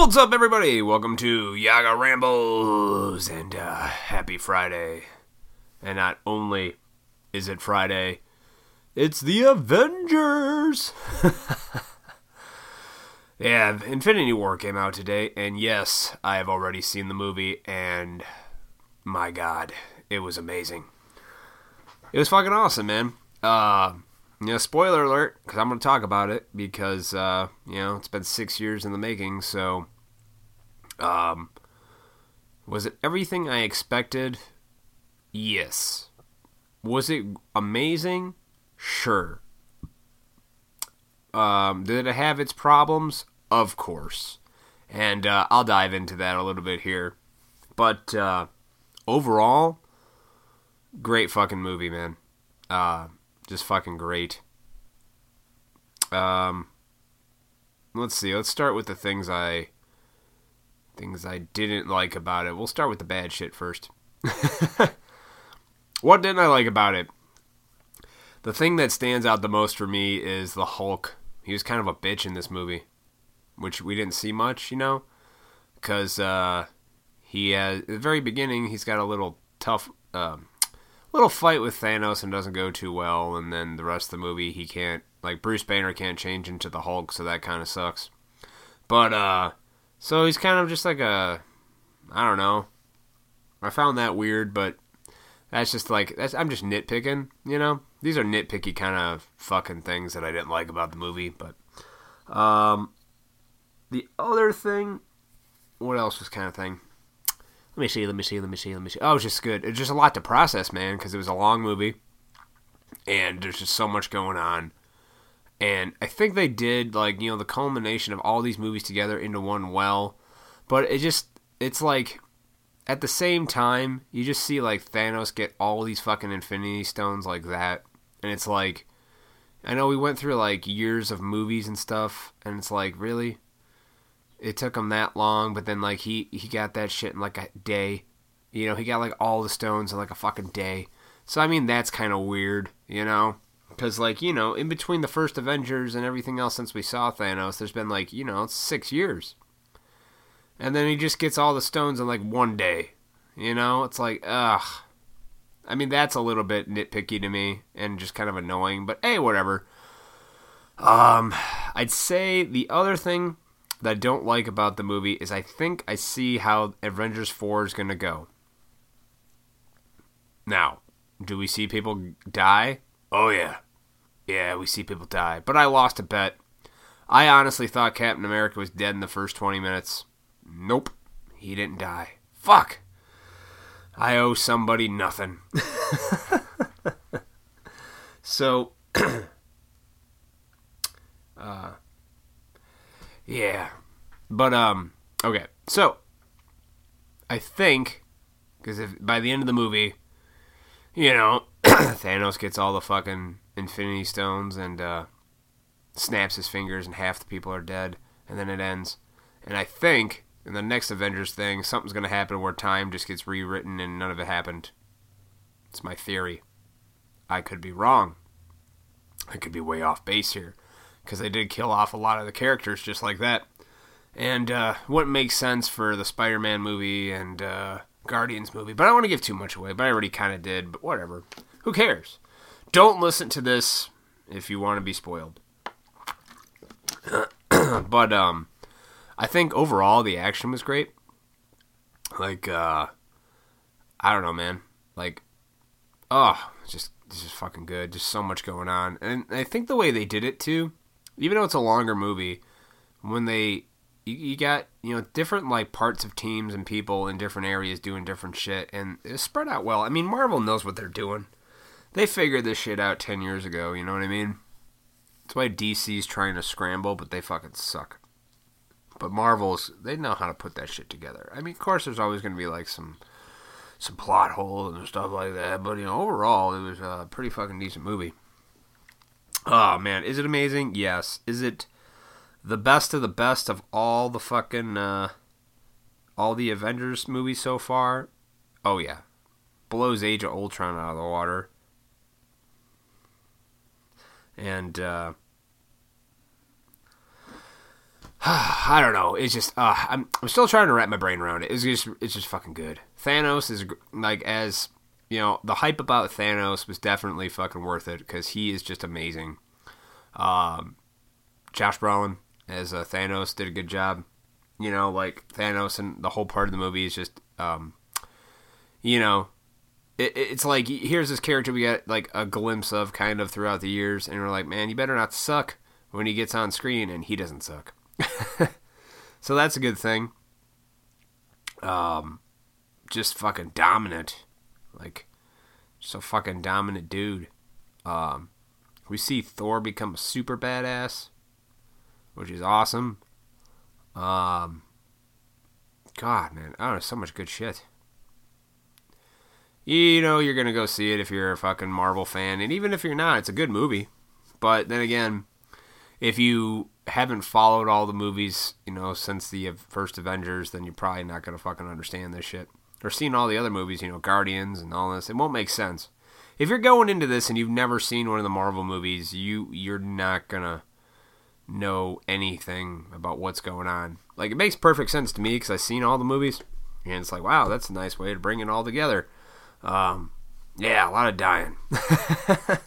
What's up, everybody? Welcome to Yaga Rambles and uh, happy Friday. And not only is it Friday, it's the Avengers. yeah, Infinity War came out today, and yes, I have already seen the movie, and my God, it was amazing. It was fucking awesome, man. Uh, you know, spoiler alert, because I'm going to talk about it because, uh, you know, it's been six years in the making. So, um, was it everything I expected? Yes. Was it amazing? Sure. Um, did it have its problems? Of course. And uh, I'll dive into that a little bit here. But uh, overall, great fucking movie, man. Uh, just fucking great. Um, let's see. Let's start with the things I things I didn't like about it. We'll start with the bad shit first. what didn't I like about it? The thing that stands out the most for me is the Hulk. He was kind of a bitch in this movie, which we didn't see much, you know, because uh, he has at the very beginning he's got a little tough. Um, little fight with Thanos and doesn't go too well, and then the rest of the movie he can't like Bruce Banner can't change into the Hulk, so that kind of sucks. But uh, so he's kind of just like a, I don't know. I found that weird, but that's just like that's I'm just nitpicking, you know. These are nitpicky kind of fucking things that I didn't like about the movie, but um, the other thing, what else was kind of thing? Let me see, let me see, let me see, let me see. Oh, it was just good. It's just a lot to process, man, because it was a long movie, and there's just so much going on. And I think they did like you know the culmination of all these movies together into one well, but it just it's like at the same time you just see like Thanos get all these fucking Infinity Stones like that, and it's like I know we went through like years of movies and stuff, and it's like really it took him that long, but then like he he got that shit in like a day. You know, he got like all the stones in like a fucking day. So I mean, that's kind of weird, you know, because like you know, in between the first Avengers and everything else since we saw Thanos, there's been like you know six years, and then he just gets all the stones in like one day. You know, it's like ugh. I mean, that's a little bit nitpicky to me and just kind of annoying, but hey, whatever. Um, I'd say the other thing that I don't like about the movie is I think I see how Avengers 4 is going to go. Now, do we see people die? Oh, yeah. Yeah, we see people die. But I lost a bet. I honestly thought Captain America was dead in the first 20 minutes. Nope. He didn't die. Fuck. I owe somebody nothing. so, uh, yeah. But um okay. So I think cuz if by the end of the movie, you know, Thanos gets all the fucking infinity stones and uh snaps his fingers and half the people are dead and then it ends. And I think in the next Avengers thing, something's going to happen where time just gets rewritten and none of it happened. It's my theory. I could be wrong. I could be way off base here because they did kill off a lot of the characters just like that. And uh, wouldn't make sense for the Spider Man movie and uh, Guardians movie. But I don't want to give too much away, but I already kind of did, but whatever. Who cares? Don't listen to this if you want to be spoiled. but um, I think overall the action was great. Like, uh, I don't know, man. Like, oh, just this is fucking good. Just so much going on, and I think the way they did it too, even though it's a longer movie, when they you, you got you know different like parts of teams and people in different areas doing different shit, and it's spread out well. I mean, Marvel knows what they're doing. They figured this shit out ten years ago. You know what I mean? That's why DC's trying to scramble, but they fucking suck. But Marvel's they know how to put that shit together. I mean, of course, there's always going to be like some some plot holes and stuff like that, but you know, overall, it was a pretty fucking decent movie. Oh man, is it amazing? Yes. Is it the best of the best of all the fucking uh, all the Avengers movies so far? Oh yeah, blows Age of Ultron out of the water. And uh, I don't know. It's just uh, I'm I'm still trying to wrap my brain around it. It's just it's just fucking good. Thanos is like as you know the hype about Thanos was definitely fucking worth it because he is just amazing. Um, Josh Brolin as uh, Thanos did a good job. You know, like Thanos and the whole part of the movie is just um, you know, it, it's like here's this character we get like a glimpse of kind of throughout the years, and we're like, man, you better not suck when he gets on screen, and he doesn't suck. so that's a good thing. Um, just fucking dominant, like just a fucking dominant dude. Um, we see Thor become a super badass, which is awesome. Um, God, man, I don't know, so much good shit. You know, you're gonna go see it if you're a fucking Marvel fan, and even if you're not, it's a good movie. But then again, if you haven't followed all the movies, you know, since the first Avengers, then you're probably not gonna fucking understand this shit. Or seen all the other movies, you know, Guardians and all this, it won't make sense. If you're going into this and you've never seen one of the Marvel movies, you you're not gonna know anything about what's going on. Like it makes perfect sense to me because I've seen all the movies, and it's like, wow, that's a nice way to bring it all together. Um, yeah, a lot of dying.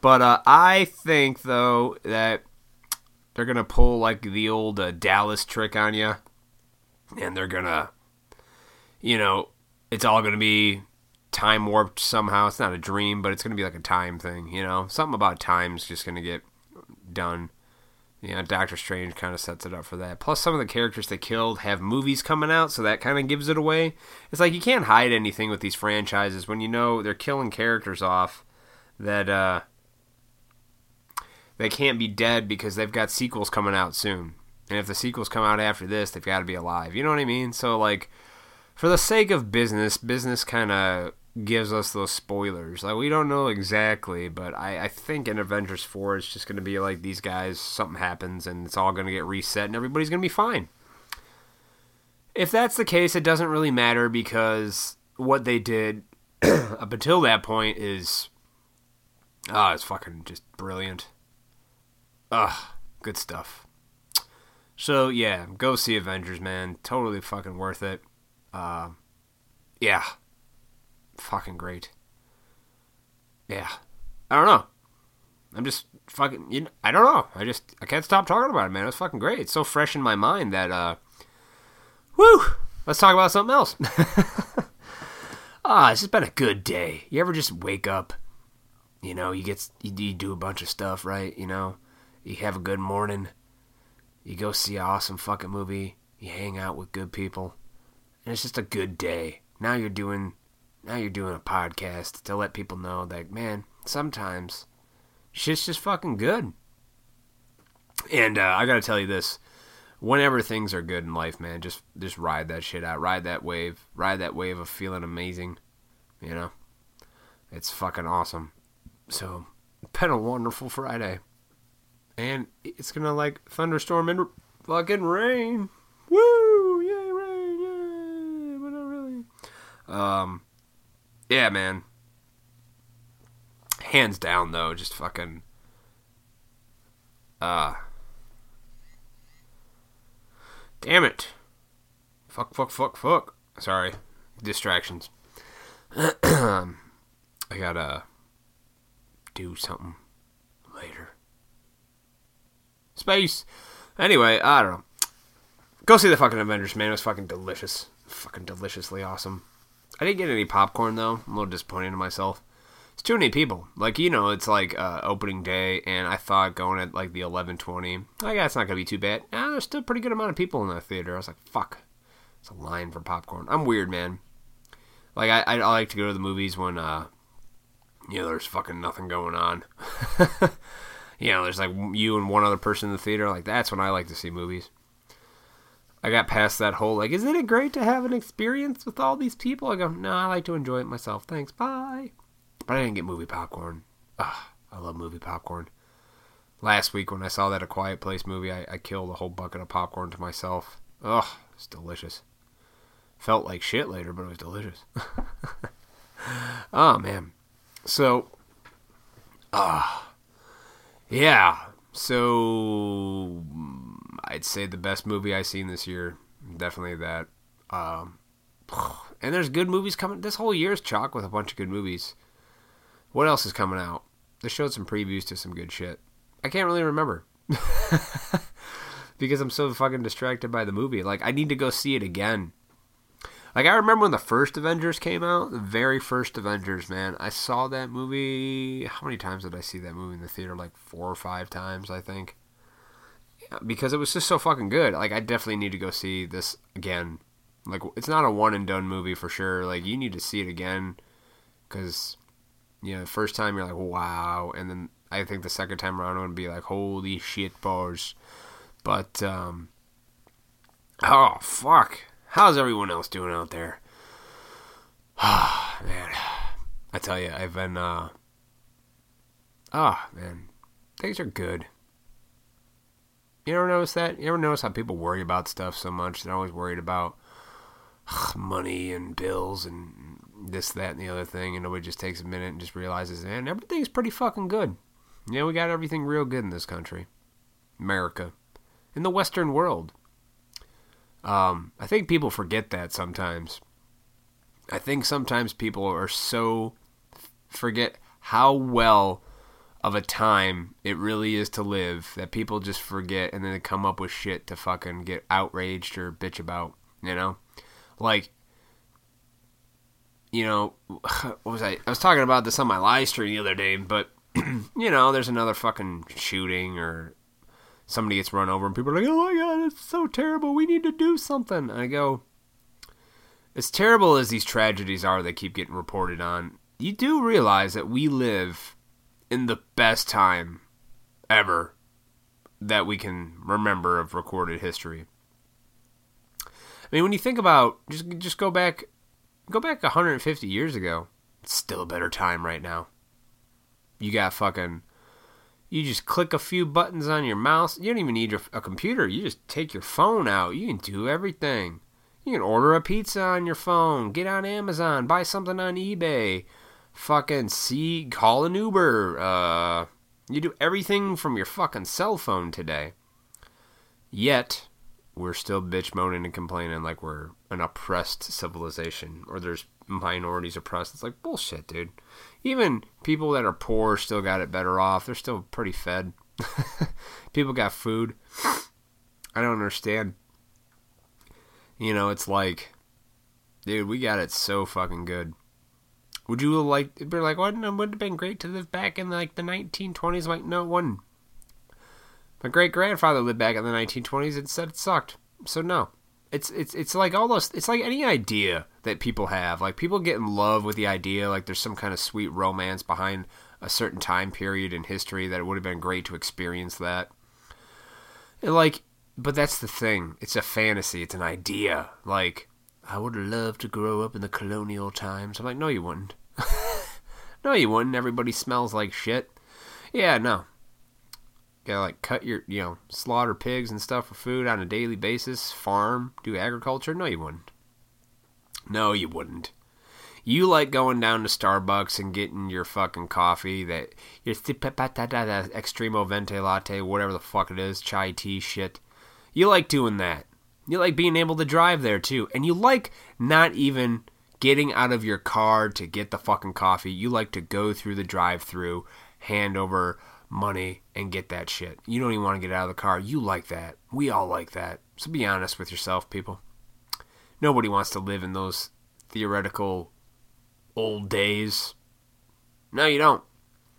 but uh, I think though that they're gonna pull like the old uh, Dallas trick on you, and they're gonna, you know, it's all gonna be time warped somehow. It's not a dream, but it's gonna be like a time thing. You know, something about time's just gonna get done. You know, Doctor Strange kind of sets it up for that. Plus, some of the characters they killed have movies coming out, so that kind of gives it away. It's like you can't hide anything with these franchises when you know they're killing characters off that uh, they can't be dead because they've got sequels coming out soon. And if the sequels come out after this, they've got to be alive. You know what I mean? So, like, for the sake of business, business kind of gives us those spoilers. Like we don't know exactly, but I, I think in Avengers four it's just gonna be like these guys something happens and it's all gonna get reset and everybody's gonna be fine. If that's the case, it doesn't really matter because what they did up until that point is ah, oh, it's fucking just brilliant. Ugh, good stuff. So yeah, go see Avengers, man. Totally fucking worth it. Uh, yeah, fucking great. Yeah. I don't know. I'm just fucking. You know, I don't know. I just I can't stop talking about it, man. It's fucking great. It's so fresh in my mind that uh, whoo. Let's talk about something else. ah, it's just been a good day. You ever just wake up? You know, you get you, you do a bunch of stuff, right? You know, you have a good morning. You go see an awesome fucking movie. You hang out with good people, and it's just a good day. Now you're doing now you're doing a podcast to let people know that man, sometimes shit's just fucking good. And uh, I gotta tell you this: whenever things are good in life, man, just just ride that shit out, ride that wave, ride that wave of feeling amazing. You know, it's fucking awesome. So, been a wonderful Friday, and it's gonna like thunderstorm and fucking rain. Woo! Yay, rain! Yay! But not really. Um, yeah, man. Hands down, though, just fucking. Uh. Damn it. Fuck, fuck, fuck, fuck. Sorry. Distractions. I gotta do something later. Space. Anyway, I don't know. Go see the fucking Avengers, man. It was fucking delicious. Fucking deliciously awesome. I didn't get any popcorn though. I'm a little disappointed in myself. It's too many people. Like you know, it's like uh, opening day, and I thought going at like the 11:20. I guess it's not gonna be too bad. Nah, there's still a pretty good amount of people in the theater. I was like, fuck, it's a line for popcorn. I'm weird, man. Like I, I like to go to the movies when uh, you know, there's fucking nothing going on. you know, there's like you and one other person in the theater. Like that's when I like to see movies. I got past that whole like, isn't it great to have an experience with all these people? I go, no, I like to enjoy it myself. Thanks, bye. But I didn't get movie popcorn. Ugh, I love movie popcorn. Last week when I saw that A Quiet Place movie, I, I killed a whole bucket of popcorn to myself. Ugh, it's delicious. Felt like shit later, but it was delicious. oh man. So, ah, uh, yeah. So I'd say the best movie I've seen this year. Definitely that. Um, and there's good movies coming. This whole year's chock with a bunch of good movies. What else is coming out? They showed some previews to some good shit. I can't really remember. because I'm so fucking distracted by the movie. Like I need to go see it again. Like I remember when the first Avengers came out, the very first Avengers, man. I saw that movie. How many times did I see that movie in the theater? Like four or five times, I think. Because it was just so fucking good. Like I definitely need to go see this again. Like it's not a one and done movie for sure. Like you need to see it again because you know the first time you're like wow, and then I think the second time around would be like holy shit bars. But um, oh fuck, how's everyone else doing out there? Ah man, I tell you, I've been uh, ah oh, man, things are good. You ever notice that? You ever notice how people worry about stuff so much? They're always worried about money and bills and this, that, and the other thing, and nobody just takes a minute and just realizes, man, everything's pretty fucking good. Yeah, we got everything real good in this country, America, in the Western world. Um, I think people forget that sometimes. I think sometimes people are so forget how well of a time it really is to live that people just forget and then they come up with shit to fucking get outraged or bitch about, you know? Like you know, what was I I was talking about this on my live stream the other day, but you know, there's another fucking shooting or somebody gets run over and people are like, "Oh my god, it's so terrible. We need to do something." And I go, as terrible as these tragedies are that keep getting reported on, you do realize that we live in the best time ever that we can remember of recorded history. I mean, when you think about just just go back go back 150 years ago. It's still a better time right now. You got fucking you just click a few buttons on your mouse. You don't even need a computer. You just take your phone out. You can do everything. You can order a pizza on your phone, get on Amazon, buy something on eBay, fucking see, call an Uber. Uh, you do everything from your fucking cell phone today. Yet, we're still bitch moaning and complaining like we're an oppressed civilization or there's minorities oppressed. It's like bullshit, dude. Even people that are poor still got it better off. They're still pretty fed. people got food. I don't understand. You know, it's like, dude, we got it so fucking good. Would you like be like, wouldn't it would have been great to live back in like the 1920s? like, no, wouldn't. My great grandfather lived back in the 1920s and said it sucked. So no, it's it's it's like all those. It's like any idea that people have. Like people get in love with the idea. Like there's some kind of sweet romance behind a certain time period in history that it would have been great to experience that. And like, but that's the thing. It's a fantasy. It's an idea. Like I would love to grow up in the colonial times. I'm like, no, you wouldn't. no, you wouldn't. Everybody smells like shit. Yeah, no. Gotta like cut your, you know, slaughter pigs and stuff for food on a daily basis, farm, do agriculture. No, you wouldn't. No, you wouldn't. You like going down to Starbucks and getting your fucking coffee that your extremo venti latte, whatever the fuck it is, chai tea shit. You like doing that. You like being able to drive there too, and you like not even getting out of your car to get the fucking coffee. You like to go through the drive-through, hand over money and get that shit. You don't even want to get out of the car. You like that. We all like that. So be honest with yourself, people. Nobody wants to live in those theoretical old days. No, you don't.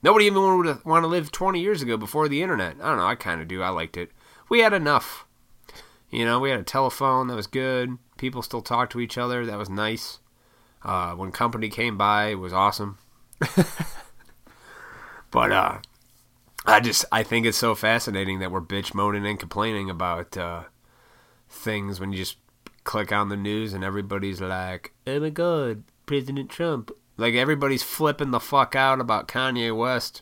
Nobody even would want to live 20 years ago before the internet. I don't know. I kind of do. I liked it. We had enough. You know, we had a telephone that was good. People still talked to each other. That was nice. Uh, when company came by, it was awesome. but uh, I just I think it's so fascinating that we're bitch moaning and complaining about uh, things when you just click on the news and everybody's like, "Oh my god, President Trump!" Like everybody's flipping the fuck out about Kanye West.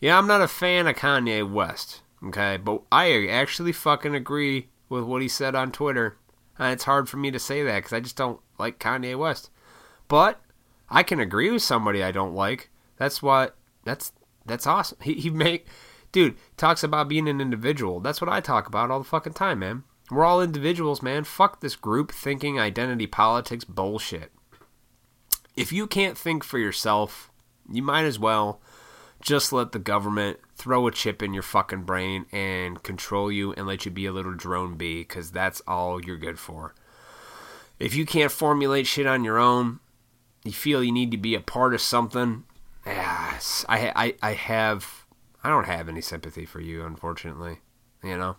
Yeah, I'm not a fan of Kanye West, okay, but I actually fucking agree with what he said on Twitter. And it's hard for me to say that because I just don't like Kanye West. But I can agree with somebody I don't like. That's what that's that's awesome. He he make dude talks about being an individual. That's what I talk about all the fucking time, man. We're all individuals, man. Fuck this group thinking identity politics bullshit. If you can't think for yourself, you might as well just let the government throw a chip in your fucking brain and control you and let you be a little drone bee because that's all you're good for. If you can't formulate shit on your own, you feel you need to be a part of something, yes, I, I, I have, I don't have any sympathy for you, unfortunately, you know?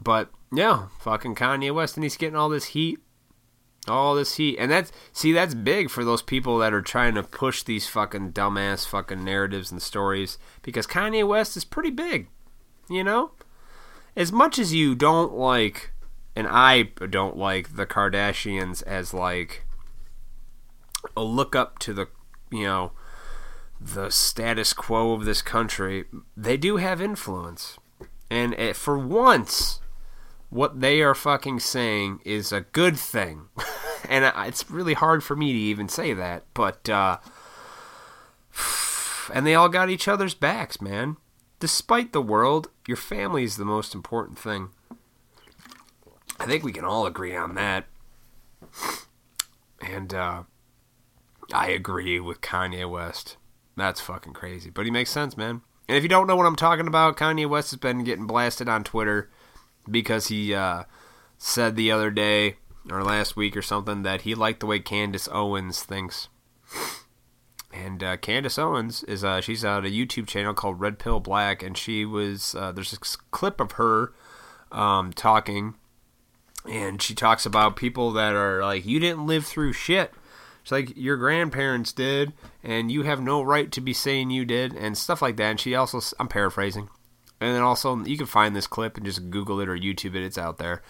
But, yeah, fucking Kanye West, and he's getting all this heat all this heat. And that's see that's big for those people that are trying to push these fucking dumbass fucking narratives and stories because Kanye West is pretty big. You know? As much as you don't like and I don't like the Kardashians as like a look up to the, you know, the status quo of this country, they do have influence. And for once, what they are fucking saying is a good thing. and it's really hard for me to even say that, but uh and they all got each other's backs, man. Despite the world, your family is the most important thing. I think we can all agree on that. And uh I agree with Kanye West. That's fucking crazy, but he makes sense, man. And if you don't know what I'm talking about, Kanye West has been getting blasted on Twitter because he uh, said the other day or last week or something that he liked the way Candace Owens thinks. And uh, Candace Owens is uh, she's on a YouTube channel called Red Pill Black, and she was uh, there's a clip of her um, talking, and she talks about people that are like you didn't live through shit. It's like your grandparents did, and you have no right to be saying you did, and stuff like that. And she also, I'm paraphrasing, and then also, you can find this clip and just Google it or YouTube it, it's out there.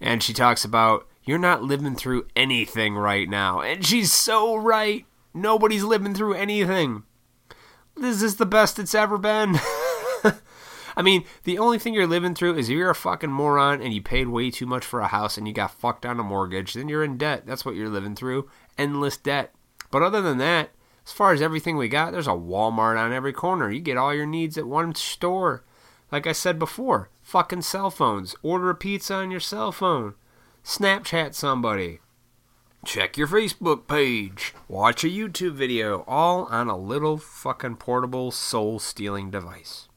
And she talks about, you're not living through anything right now. And she's so right. Nobody's living through anything. This is the best it's ever been. I mean, the only thing you're living through is if you're a fucking moron and you paid way too much for a house and you got fucked on a mortgage, then you're in debt. That's what you're living through. Endless debt. But other than that, as far as everything we got, there's a Walmart on every corner. You get all your needs at one store. Like I said before, fucking cell phones. Order a pizza on your cell phone. Snapchat somebody. Check your Facebook page. Watch a YouTube video. All on a little fucking portable soul stealing device.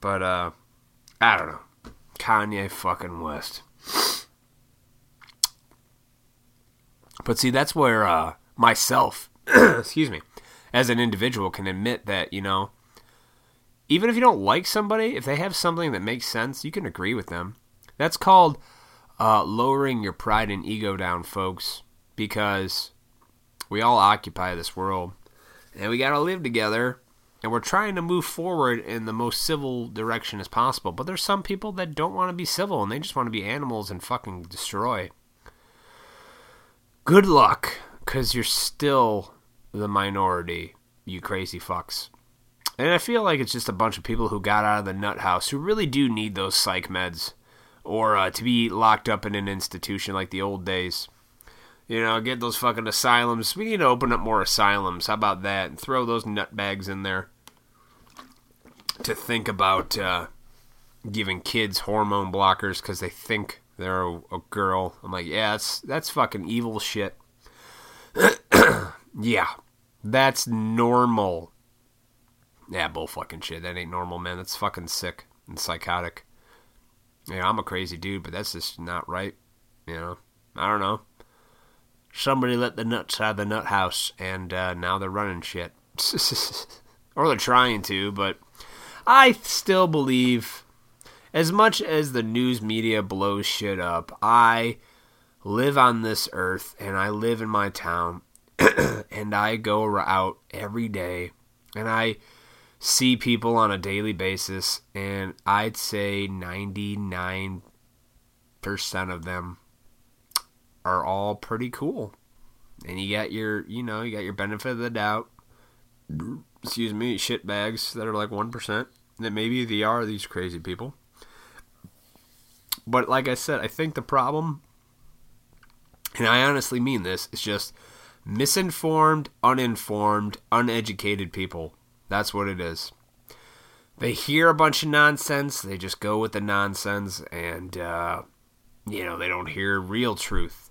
But, uh, I don't know. Kanye fucking West. But see, that's where, uh, myself excuse me, as an individual can admit that, you know, even if you don't like somebody, if they have something that makes sense, you can agree with them. That's called uh, lowering your pride and ego down, folks, because we all occupy this world and we got to live together and we're trying to move forward in the most civil direction as possible. But there's some people that don't want to be civil and they just want to be animals and fucking destroy. Good luck because you're still the minority, you crazy fucks. And I feel like it's just a bunch of people who got out of the nut house who really do need those psych meds or uh, to be locked up in an institution like the old days. You know, get those fucking asylums. We need to open up more asylums. How about that? And throw those nutbags in there to think about uh, giving kids hormone blockers because they think they're a, a girl. I'm like, yeah, that's that's fucking evil shit. yeah, that's normal. Yeah, bull fucking shit. That ain't normal, man. That's fucking sick and psychotic. Yeah, I'm a crazy dude, but that's just not right. You know, I don't know. Somebody let the nuts out of the nut house, and uh, now they're running shit. or they're trying to, but I still believe, as much as the news media blows shit up, I live on this earth and I live in my town and I go out every day and I see people on a daily basis and I'd say 99% of them are all pretty cool. And you got your, you know, you got your benefit of the doubt. Excuse me, shit bags that are like 1% that maybe they are these crazy people. But like I said, I think the problem and I honestly mean this, it's just misinformed, uninformed, uneducated people. That's what it is. They hear a bunch of nonsense, they just go with the nonsense, and, uh, you know, they don't hear real truth.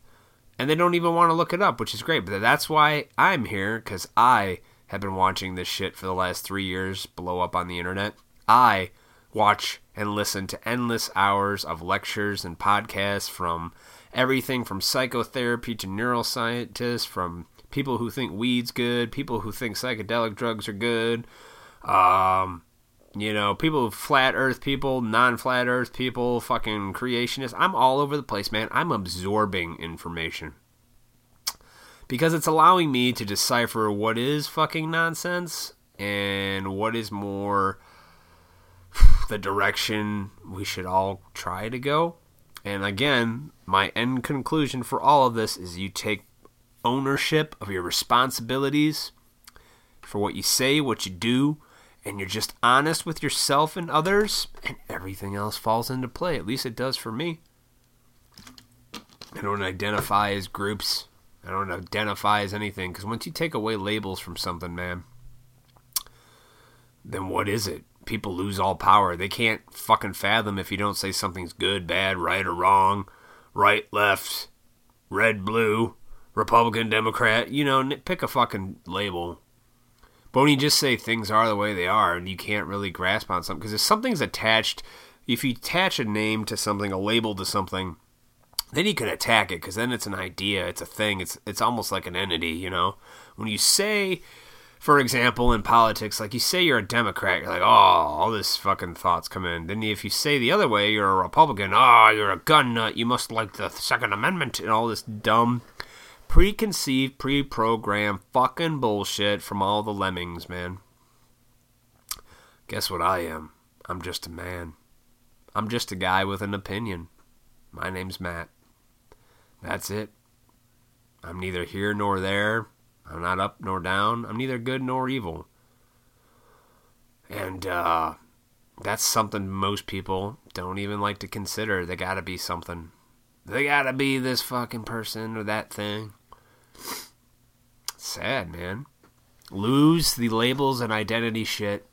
And they don't even want to look it up, which is great. But that's why I'm here, because I have been watching this shit for the last three years blow up on the internet. I watch and listen to endless hours of lectures and podcasts from everything from psychotherapy to neuroscientists, from people who think weed's good, people who think psychedelic drugs are good, um, you know, people flat earth people, non flat earth people, fucking creationists. I'm all over the place, man. I'm absorbing information. Because it's allowing me to decipher what is fucking nonsense and what is more the direction we should all try to go. And again, my end conclusion for all of this is you take ownership of your responsibilities for what you say, what you do, and you're just honest with yourself and others, and everything else falls into play. At least it does for me. I don't identify as groups. I don't identify as anything because once you take away labels from something, man, then what is it? People lose all power. They can't fucking fathom if you don't say something's good, bad, right, or wrong, right, left, red, blue, Republican, Democrat. You know, pick a fucking label. But when you just say things are the way they are and you can't really grasp on something, because if something's attached, if you attach a name to something, a label to something, then you can attack it because then it's an idea, it's a thing, it's it's almost like an entity, you know. When you say, for example, in politics, like you say you're a Democrat, you're like, oh, all this fucking thoughts come in. Then if you say the other way, you're a Republican, oh, you're a gun nut, you must like the Second Amendment and all this dumb preconceived, pre-programmed fucking bullshit from all the lemmings, man. Guess what I am? I'm just a man. I'm just a guy with an opinion. My name's Matt. That's it. I'm neither here nor there. I'm not up nor down. I'm neither good nor evil. And uh, that's something most people don't even like to consider. They gotta be something. They gotta be this fucking person or that thing. Sad, man. Lose the labels and identity shit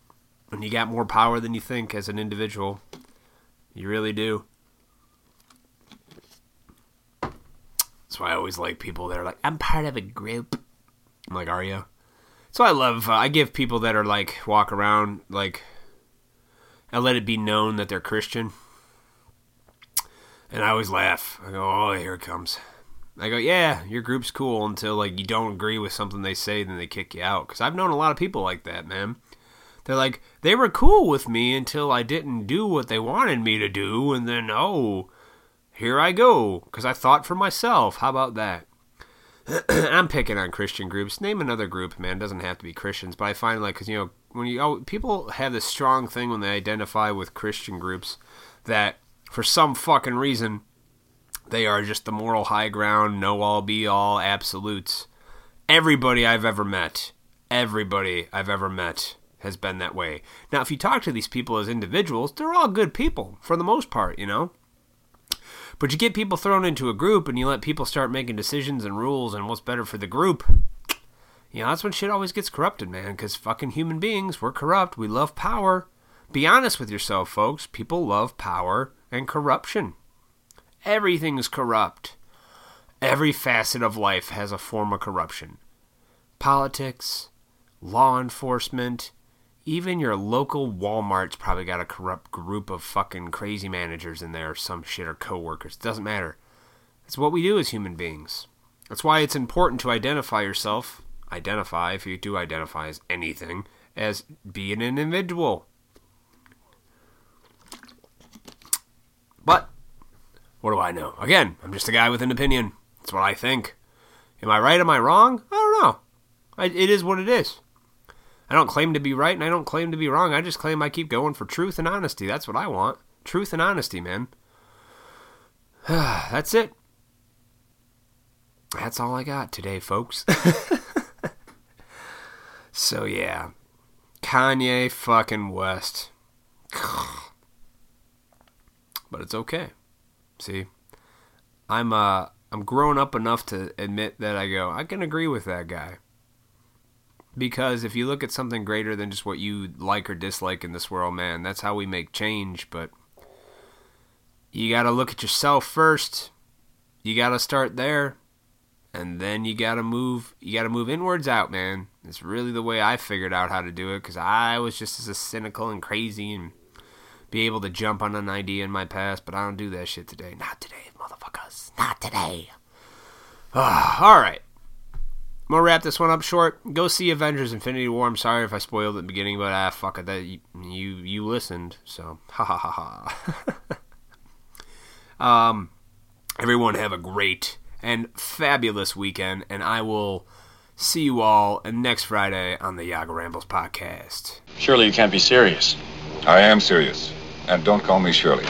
when you got more power than you think as an individual. You really do. That's why I always like people that are like, I'm part of a group. I'm like, are you? So I love, uh, I give people that are like, walk around, like, I let it be known that they're Christian. And I always laugh. I go, oh, here it comes. I go, yeah, your group's cool until like you don't agree with something they say, then they kick you out. Because I've known a lot of people like that, man. They're like, they were cool with me until I didn't do what they wanted me to do, and then oh, here I go because I thought for myself. How about that? I'm picking on Christian groups. Name another group, man. It doesn't have to be Christians, but I find like because you know when you oh, people have this strong thing when they identify with Christian groups that for some fucking reason they are just the moral high ground, know all, be all, absolutes. Everybody I've ever met, everybody I've ever met has been that way. Now, if you talk to these people as individuals, they're all good people for the most part, you know? But you get people thrown into a group and you let people start making decisions and rules and what's better for the group. You know, that's when shit always gets corrupted, man, because fucking human beings, we're corrupt. We love power. Be honest with yourself, folks. People love power and corruption. Everything's corrupt. Every facet of life has a form of corruption. Politics, law enforcement, even your local Walmart's probably got a corrupt group of fucking crazy managers in there, or some shit, or coworkers. It doesn't matter. It's what we do as human beings. That's why it's important to identify yourself, identify, if you do identify as anything, as being an individual. But what do I know? Again, I'm just a guy with an opinion. That's what I think. Am I right? Am I wrong? I don't know. I, it is what it is. I don't claim to be right and I don't claim to be wrong. I just claim I keep going for truth and honesty. That's what I want. Truth and honesty, man. That's it. That's all I got today, folks. so, yeah. Kanye fucking West. but it's okay. See, I'm uh I'm grown up enough to admit that I go, I can agree with that guy. Because if you look at something greater than just what you like or dislike in this world, man, that's how we make change. But you got to look at yourself first. You got to start there. And then you got to move you got to move inwards out, man. It's really the way I figured out how to do it cuz I was just as cynical and crazy and be able to jump on an idea in my past, but I don't do that shit today. Not today, motherfuckers. Not today. all right. I'm gonna wrap this one up short. Go see Avengers: Infinity War. I'm sorry if I spoiled at the beginning, but ah, fuck it. That you you, you listened, so ha ha ha ha. um, everyone have a great and fabulous weekend, and I will see you all next Friday on the Yaga Rambles podcast. Surely you can't be serious. I am serious. And don't call me Shirley.